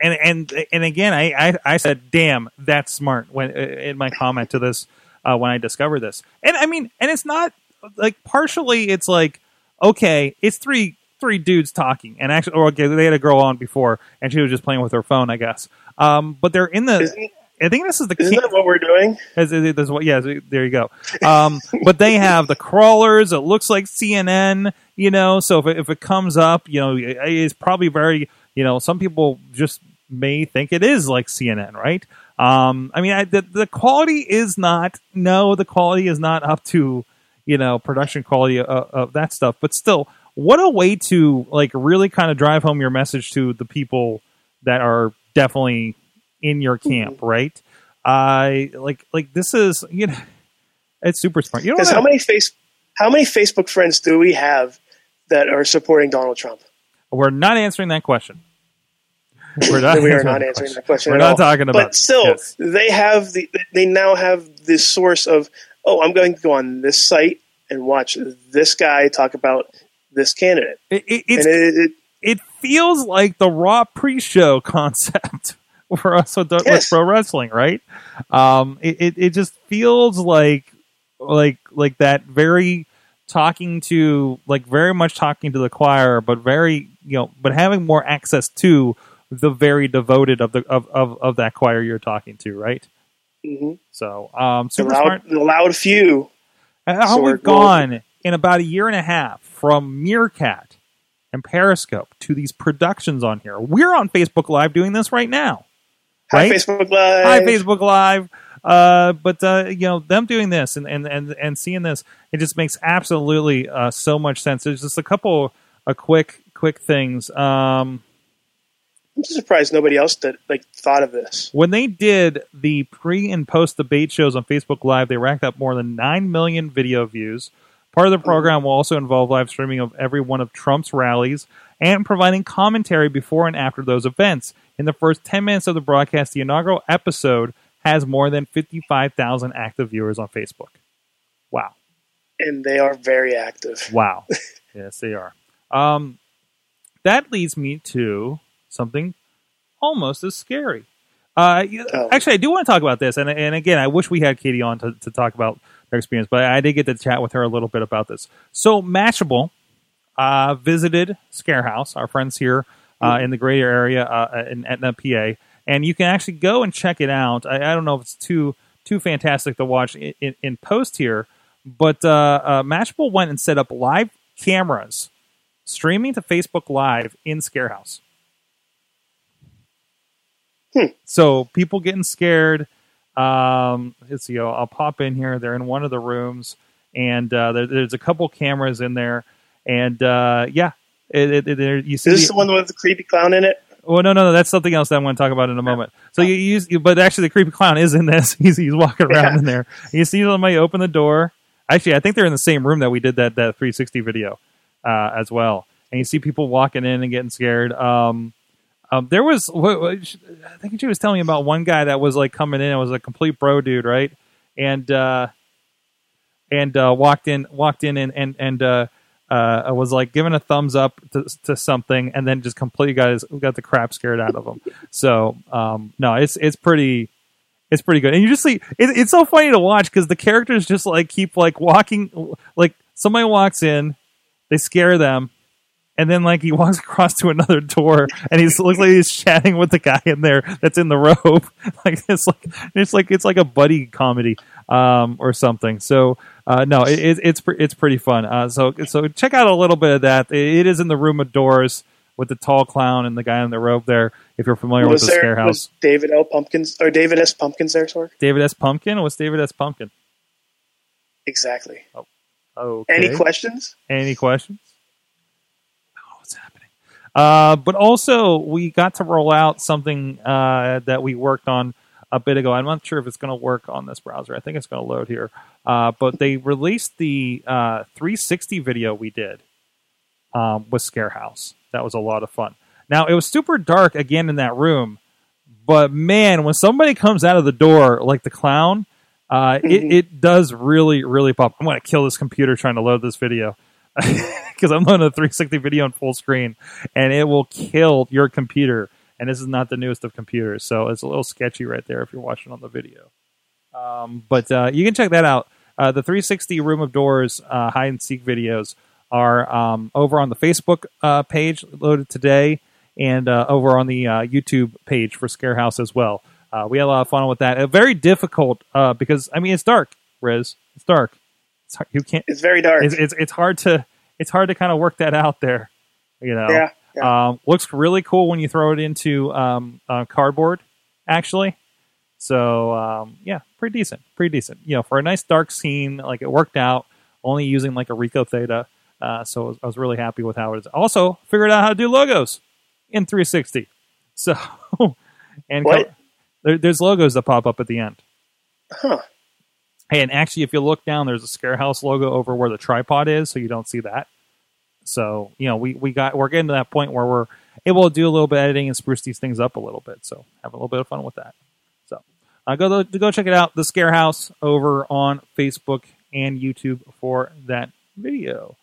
and and and again, I, I I said, "Damn, that's smart." When in my comment to this, uh, when I discovered this, and I mean, and it's not like partially, it's like okay, it's three three dudes talking, and actually, or okay, they had a girl on before, and she was just playing with her phone, I guess. Um, but they're in the. Isn't, I think this is the key. isn't that what we're doing? as it- that's what, yeah, there you go. Um, but they have the crawlers. It looks like CNN, you know. So if it, if it comes up, you know, it- it's probably very, you know, some people just may think it is like CNN, right? Um, I mean, I, the the quality is not. No, the quality is not up to, you know, production quality of, of that stuff. But still, what a way to like really kind of drive home your message to the people that are definitely in your mm-hmm. camp, right? I like like this is you know it's super smart. You know how I- many face how many Facebook friends do we have that are supporting Donald Trump? we're not answering that question. We're not. we are answering not that answering question. that question. We're not all. talking about. But still, yes. they have the they now have this source of oh, I'm going to go on this site and watch this guy talk about this candidate, It, it, it, it, feels like the Raw pre-show concept for us with, with pro wrestling, right? Um, it, it just feels like like like that very talking to like very much talking to the choir, but very you know, but having more access to the very devoted of the of of, of that choir you're talking to, right? mhm. So, um, the super loud smart. the loud few. How So we're we've gone in about a year and a half from Meerkat and Periscope to these productions on here. We're on Facebook Live doing this right now. Hi, Facebook Live. Hi, Facebook Live. Uh, but uh, you know them doing this and, and, and, and seeing this, it just makes absolutely uh, so much sense. There's just a couple of quick quick things. Um, I'm just surprised nobody else did like thought of this. when they did the pre and post debate shows on Facebook Live, they racked up more than 9 million video views. Part of the program will also involve live streaming of every one of Trump's rallies and providing commentary before and after those events. In the first 10 minutes of the broadcast, the inaugural episode has more than 55,000 active viewers on Facebook. Wow. And they are very active. Wow. yes, they are. Um, that leads me to something almost as scary. Uh, Oh. Actually, I do want to talk about this, and and again, I wish we had Katie on to, to talk about their experience, but I did get to chat with her a little bit about this. So, Mashable uh, visited Scarehouse, our friends here uh, in the greater area uh, in Etna, PA, and you can actually go and check it out. I, I don't know if it's too too fantastic to watch in, in, in post here, but uh, uh, Mashable went and set up live cameras streaming to Facebook Live in Scarehouse. Hmm. So people getting scared. Um, let's see. I'll, I'll pop in here. They're in one of the rooms, and uh, there, there's a couple cameras in there, and uh, yeah, it, it, it, there, you see. Is this the- the one with the creepy clown in it? well, no, no, no. That's something else that I'm going to talk about in a moment. So you use, but actually, the creepy clown is in this. He's he's walking around Yeah. in there. You see somebody open the door. Actually, I think they're in the same room that we did that that 360 video uh, as well. And you see people walking in and getting scared. Um, um, there was, I think she was telling me about one guy that was like coming in. It was a complete bro dude, right? And uh, and uh, walked in, walked in, and and and uh, uh, was like giving a thumbs up to, to something, and then just completely got his got the crap scared out of him. So um, no, it's it's pretty it's pretty good, and you just see it, it's so funny to watch because the characters just like keep like walking, like somebody walks in, they scare them. And then, like, he walks across to another door, and he's looks like he's chatting with the guy in there that's in the robe. like it's like it's like it's like a buddy comedy um, or something. So uh, no, it, it, it's it's pretty fun. Uh, so so check out a little bit of that. It, is in the room of doors with the tall clown and the guy in the robe there. If you're familiar was with the there scare house, David L. Pumpkins or David S. Pumpkins there, sorry? David S. Pumpkin. was David S. Pumpkin? Exactly. Okay. Any questions? Any questions? Uh, but also, we got to roll out something uh, that we worked on a bit ago. I'm not sure if it's going to work on this browser. I think it's going to load here. Uh, but they released the uh, 360 video we did um, with Scarehouse. That was a lot of fun. Now, it was super dark again in that room. But man, when somebody comes out of the door, like the clown, uh, it, Mhm. it does really, really pop. I'm going to kill this computer trying to load this video because I'm on a 360 video on full screen, and it will kill your computer. And this is not the newest of computers, so it's a little sketchy right there if you're watching on the video. Um, but uh, you can check that out. Uh, the 360 Room of Doors uh, hide and seek videos are um, over on the Facebook uh, page loaded today, and uh, over on the uh, YouTube page for Scarehouse as well. We had a lot of fun with that. Very difficult because I mean it's dark, Riz. It's dark. It's hard, you can't. It's very dark. It's, it's it's hard to it's hard to kind of work that out there. You know. yeah. yeah. Um, looks really cool when you throw it into um, uh, cardboard, actually. So um, yeah, pretty decent, pretty decent. You know, for a nice dark scene, like it worked out. Only using like a Ricoh Theta, uh, so I was, I was really happy with how it is. Also, figured out how to do logos in 360. So, and there, there's logos that pop up at the end. Huh. Hey, and actually, if you look down, there's a Scarehouse logo over where the tripod is, so you don't see that. So you know, we we got we're getting to that point where we're able to do a little bit of editing and spruce these things up a little bit. So have a little bit of fun with that. So uh, go go check it out, the Scarehouse over on Facebook and YouTube for that video.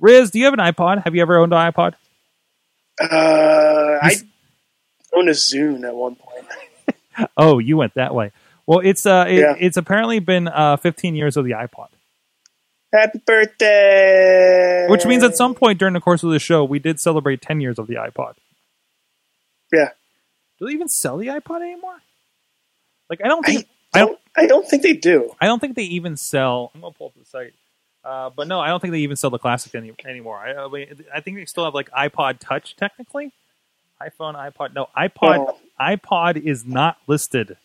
Riz, do you have an iPod? Have you ever owned an iPod? Uh, I owned a Zune at one point. Oh, you went that way. Well, it's uh, it, Yeah. it's apparently been uh, 15 years of the iPod. Happy birthday! Which means at some point during the course of the show, we did celebrate 10 years of the iPod. Yeah. Do they even sell the iPod anymore? Like, I don't think I don't. don't I don't think they do. I don't think they even sell. I'm gonna pull up the site, uh, but no, I don't think they even sell the classic any, anymore. I, I, mean, I think they still have like iPod Touch technically, iPhone, iPod. No, iPod. Oh. iPod is not listed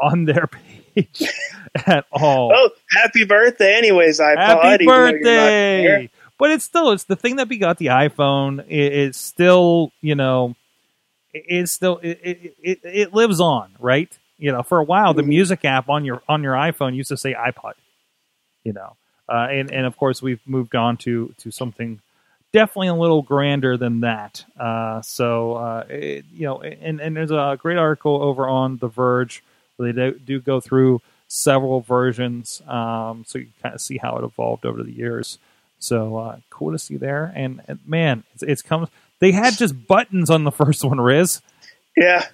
on their page at all. Oh, happy birthday! Anyways, iPod. Happy even though you're not there. birthday! But it's still it's the thing that begot the iPhone. It, it's still you know, it, it's still it, it it it lives on, right? You know, for a while the Mhm. music app on your on your iPhone used to say iPod. You know, uh, and and of course we've moved on to to something definitely a little grander than that. Uh, so uh, it, you know, and and there's a great article over on The Verge they do, do go through several versions, um, so you can kind of see how it evolved over the years. So uh, cool to see there, and, and man, it's, it's come. They had just buttons on the first one, Riz. Yeah.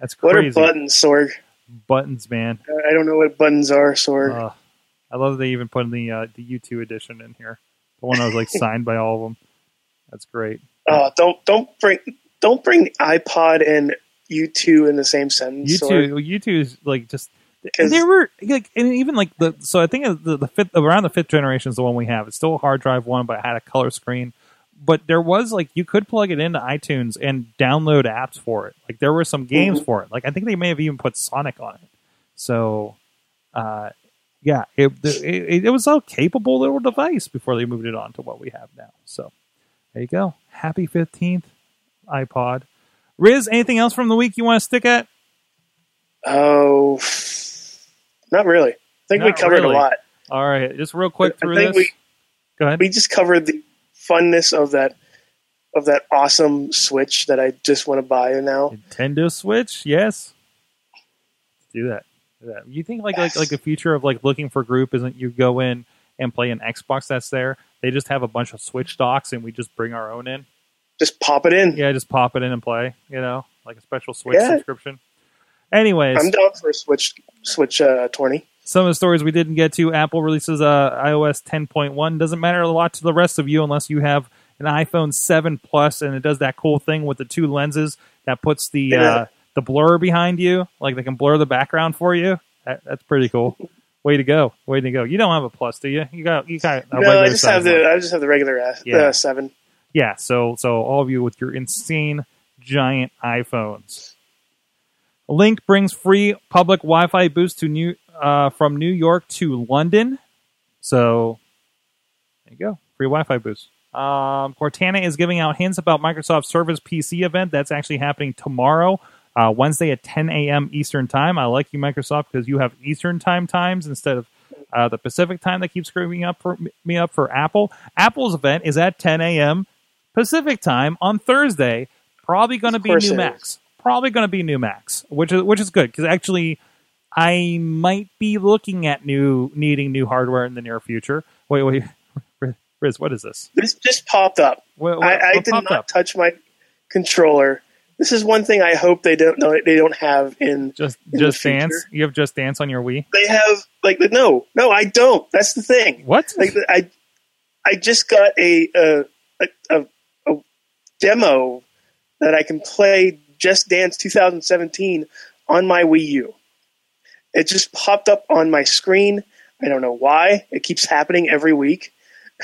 That's What crazy. are buttons, Sorg? buttons, man. I don't know what buttons are, Sorg. Uh, I love that they even put in the uh, the U2 edition in here. The one that was like signed by all of them. That's great. oh, don't don't bring don't bring iPod and U two in the same sentence. Sorg. U2, U2 is like just there were like, and even like the so I think the the fifth around the fifth generation is the one we have. It's still a hard drive one, but it had a color screen. but there was like you could plug it into iTunes and download apps for it. Like there were some games Mhm. for it. Like I think they may have even put Sonic on it. So, uh, yeah, it, it it was a capable little device before they moved it on to what we have now. So there you go. Happy fifteenth iPod. Riz, anything else from the week you want to stick at? Oh, not really. I think we covered really. a lot. All right, just real quick I through think this. we- Go ahead. We just covered the funness of that of that awesome Switch that I just want to buy now. Nintendo Switch, yes. Let's do that. Do that. You think like like Yes. like the future of like looking for group isn't you go in and play an Xbox that's there? They just have a bunch of Switch docks and we just bring our own in. Just pop it in. Yeah, just pop it in and play. You know, like a special Switch Yeah. subscription. Anyways, I'm down for a Switch Switch uh, twenty. some of the stories we didn't get to. Apple releases uh, iOS 10.1. Doesn't matter a lot to the rest of you unless you have an iPhone 7 Plus, and it does that cool thing with the two lenses that puts the Yeah. uh, the blur behind you, like they can blur the background for you. That, that's pretty cool. Way to go! Way to go! You don't have a Plus, do you? You got you got No, I just have one. the I just have the regular uh, Yeah. uh, seven. Yeah, so so all of you with your insane giant iPhones. Link brings free public Wi-Fi boost to New uh, from New York to London. So there you go, free Wi-Fi boost. Um, Cortana is giving out hints about Microsoft Surface PC event that's actually happening tomorrow, uh, Wednesday at 10 a.m. Eastern time. I like you, Microsoft, because you have Eastern time times instead of uh, the Pacific time that keeps screwing up for me up for Apple. Apple's event is at 10 a.m. Pacific time on Thursday. Probably going to be new Macs. Probably going to be new Macs, which is which is good because actually, I might be looking at new needing new hardware in the near future. Wait, wait, Riz, what is this? This just popped up. What, what, I, I what did not up? touch my controller. This is one thing I hope they don't know they don't have in. Just in Just Dance. You have Just Dance on your Wii. They have like no, no, I don't. That's the thing. What? Like I, I just got a a, a, a, a demo that I can play Just Dance 2017 on my Wii U. It just popped up on my screen. I don't know why. It keeps happening every week.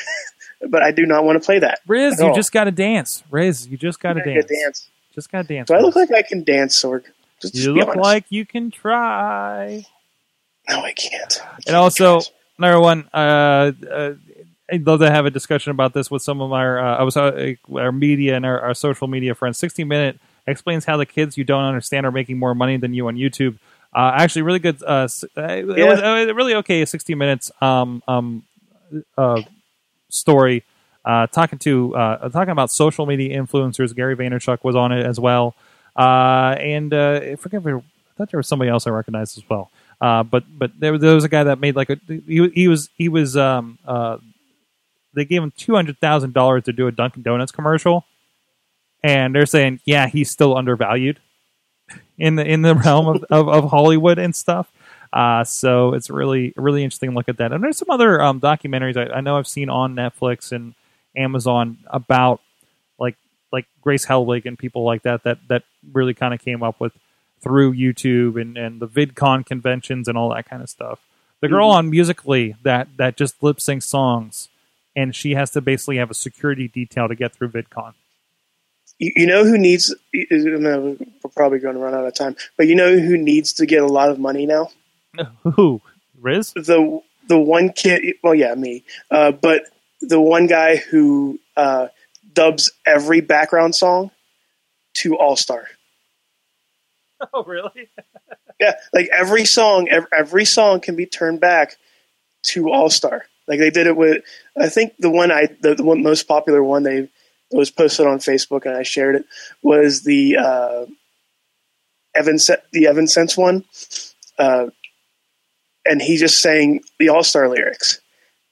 but I do not want to play that. Riz, you all. just got to dance. Riz, you just got to dance. dance. Just got to dance. Do I look like I can dance, Sorg? Just, just you be look honest. like you can try. No, I can't. I And can't, also, guys. another one. Uh, uh, I'd love to have a discussion about this with some of our uh, I was uh, our media and our, our social media friends. Sixty minute explains how the kids you don't understand are making more money than you on YouTube. Uh, actually, really good. Uh, uh, it Yeah. was uh, really okay. Sixty minutes um, um, uh, story. Uh, talking to uh, talking about social media influencers. Gary Vaynerchuk was on it as well, uh, and uh, I forget. if it- I thought there was somebody else I recognized as well. Uh, but but there, there was a guy that made like a he, he was he was um uh they gave him two hundred thousand dollars to do a Dunkin' Donuts commercial, and they're saying yeah he's still undervalued in the in the realm of, of, of Hollywood and stuff. Uh, so it's really really interesting look at that. And there's some other um, documentaries I, I know I've seen on Netflix and Amazon about like like Grace Helbig and people like that that that really kind of came up with through YouTube and, and the VidCon conventions and all that kind of stuff. The girl on Musically that that just lip syncs songs, and she has to basically have a security detail to get through VidCon. You, know who needs? We're probably going to run out of time. But you know who needs to get a lot of money now? Who? Riz? the the one kid well yeah me uh, but the one guy who uh, dubs every background song to all star Oh, really? yeah like every song every, every song can be turned back to all star like they did it with i think the one i the, the one most popular one they that was posted on facebook and i shared it was the uh evan Se- the Evanescence one uh and he just sang the all star lyrics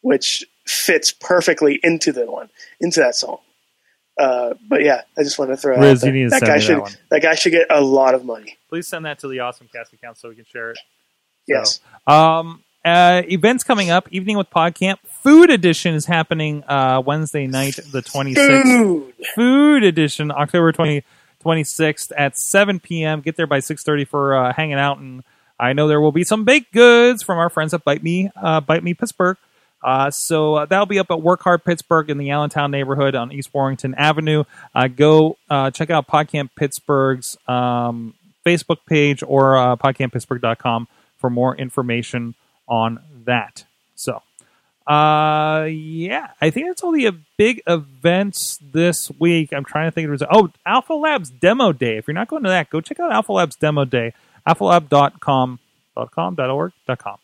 which fits perfectly into the one into that song uh, but yeah, I just wanted to throw Riz, out there. you need to that guy me should that one. that guy should get a lot of money. Please send that to the Awesome Cast account so we can share it. Yes. Um, uh, events coming up. Evening with PodCamp. Food Edition is happening uh, Wednesday night, the 26th. Dude. Food Edition, October 20, 26th at 7 p.m. Get there by 6.30 for uh, hanging out. And I know there will be some baked goods from our friends at Bite Me, uh, Bite Me Pittsburgh. Uh, so uh, that'll be up at Work Hard Pittsburgh in the Allentown neighborhood on East Warrington Avenue. Uh, go uh, check out PodCamp Pittsburgh's um, Facebook page or uh, podcamppittsburgh.com for more information on that. So, uh, yeah, I think that's all the big events this week. I'm trying to think of oh, Alpha Labs Demo Day. If you're not going to that, go check out Alpha Labs Demo Day. AlphaLab.com, .com, .org, .com.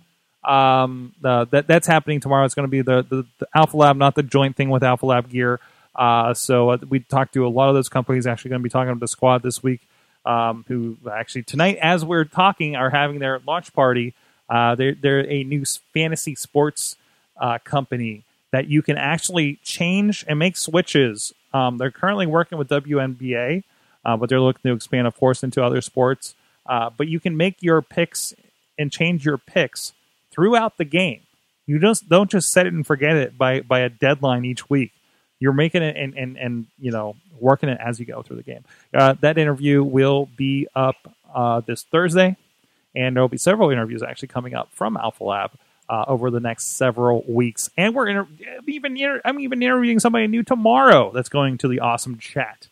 Um, uh, that that's happening tomorrow. It's going to be the, the, the Alpha Lab, not the joint thing with Alpha Lab gear. Uh, so uh, we talked to a lot of those companies. Actually, going to be talking to the squad this week. Um, who actually tonight, as we're talking, are having their launch party. Uh, they're they're a new fantasy sports uh, company that you can actually change and make switches. Um, they're currently working with WNBA, uh, but they're looking to expand, of course, into other sports. Uh, but you can make your picks and change your picks throughout the game. You just don't just set it and forget it by by a deadline each week. You're making it and and, and you know working it as you go through the game. Uh, that interview will be up uh, this Thursday, and there will be several interviews actually coming up from Alpha Lab uh, over the next several weeks. And we're inter- even inter- I'm even interviewing somebody new tomorrow that's going to the Awesome Chat.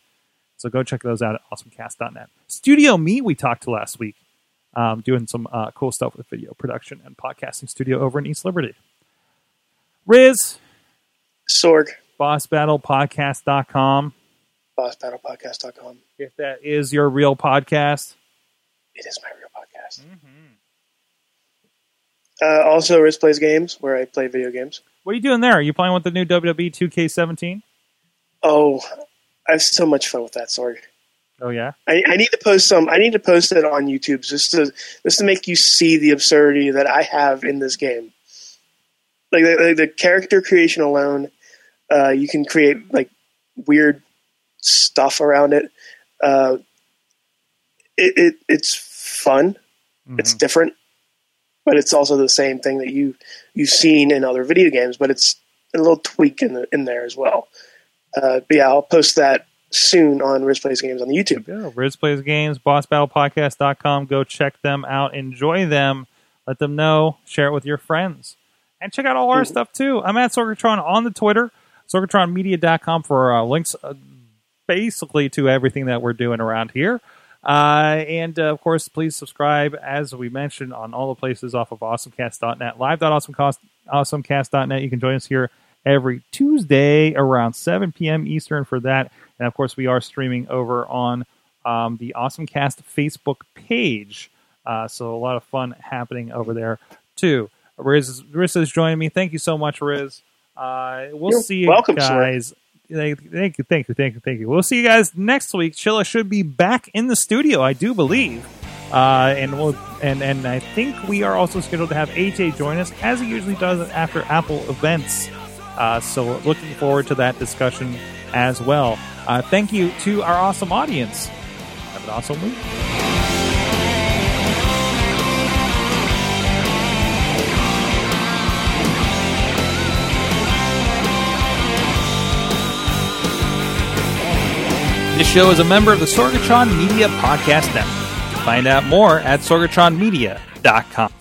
So go check those out at awesomecast.net. Studio Me we talked to last week, um, doing some uh, cool stuff with video production and podcasting studio over in East Liberty. Riz, Sorg, bossbattlepodcast.com. bossbattlepodcast.com. If that is your real podcast, It is my real podcast. Mm-hmm. Uh, also, Riz Plays Games, where I play video games. what are you doing there? Are you playing with the new WWE 2K17? Oh, I have so much fun with that, Sorg. Oh, yeah? I, I need to post some. I need to post it on YouTube just to just to make you see the absurdity that I have in this game. Like the, the, the character creation alone, uh, you can create like weird stuff around it. Uh, it, it it's fun. It's different, but it's also the same thing that you you've seen in other video games. But it's a little tweak in the, in there as well. Uh, but yeah, I'll post that soon on Riz Plays Games on the YouTube. Go. Riz Plays Games, bossbattlepodcast.com. Go check them out. Enjoy them. Let them know. Share it with your friends. And check out all our stuff, too. I'm at Sorgatron on the Twitter, sorgatronmedia.com for uh, links uh, basically to everything that we're doing around here. Uh, and, uh, of course, please subscribe, as we mentioned, on all the places off of awesomecast.net, live.awesomecast.net. You can join us here every Tuesday around 7 p.m. Eastern for that. And of course, we are streaming over on um, the AwesomeCast Facebook page. Uh, so a lot of fun happening over there too. Riz, Riz is joining me. Thank you so much, Riz. Uh, we'll You're see you welcome, guys. Thank thank you, thank you, thank you, thank you. We'll see you guys next week. Chilla should be back in the studio, I do believe. Uh, and we'll and and I think we are also scheduled to have AJ join us as he usually does after Apple events. Uh, so looking forward to that discussion as well. Uh, thank you to our awesome audience. Have an awesome week. This show is a member of the Sorgatron Media Podcast Network. Find out more at sorgatronmedia.com.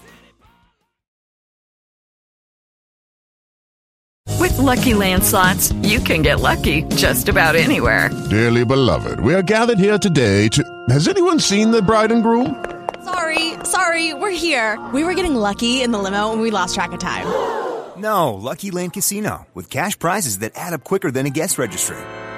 With Lucky Land slots, you can get lucky just about anywhere. Dearly beloved, we are gathered here today to. Has anyone seen the bride and groom? Sorry, sorry, we're here. We were getting lucky in the limo and we lost track of time. No, Lucky Land Casino, with cash prizes that add up quicker than a guest registry.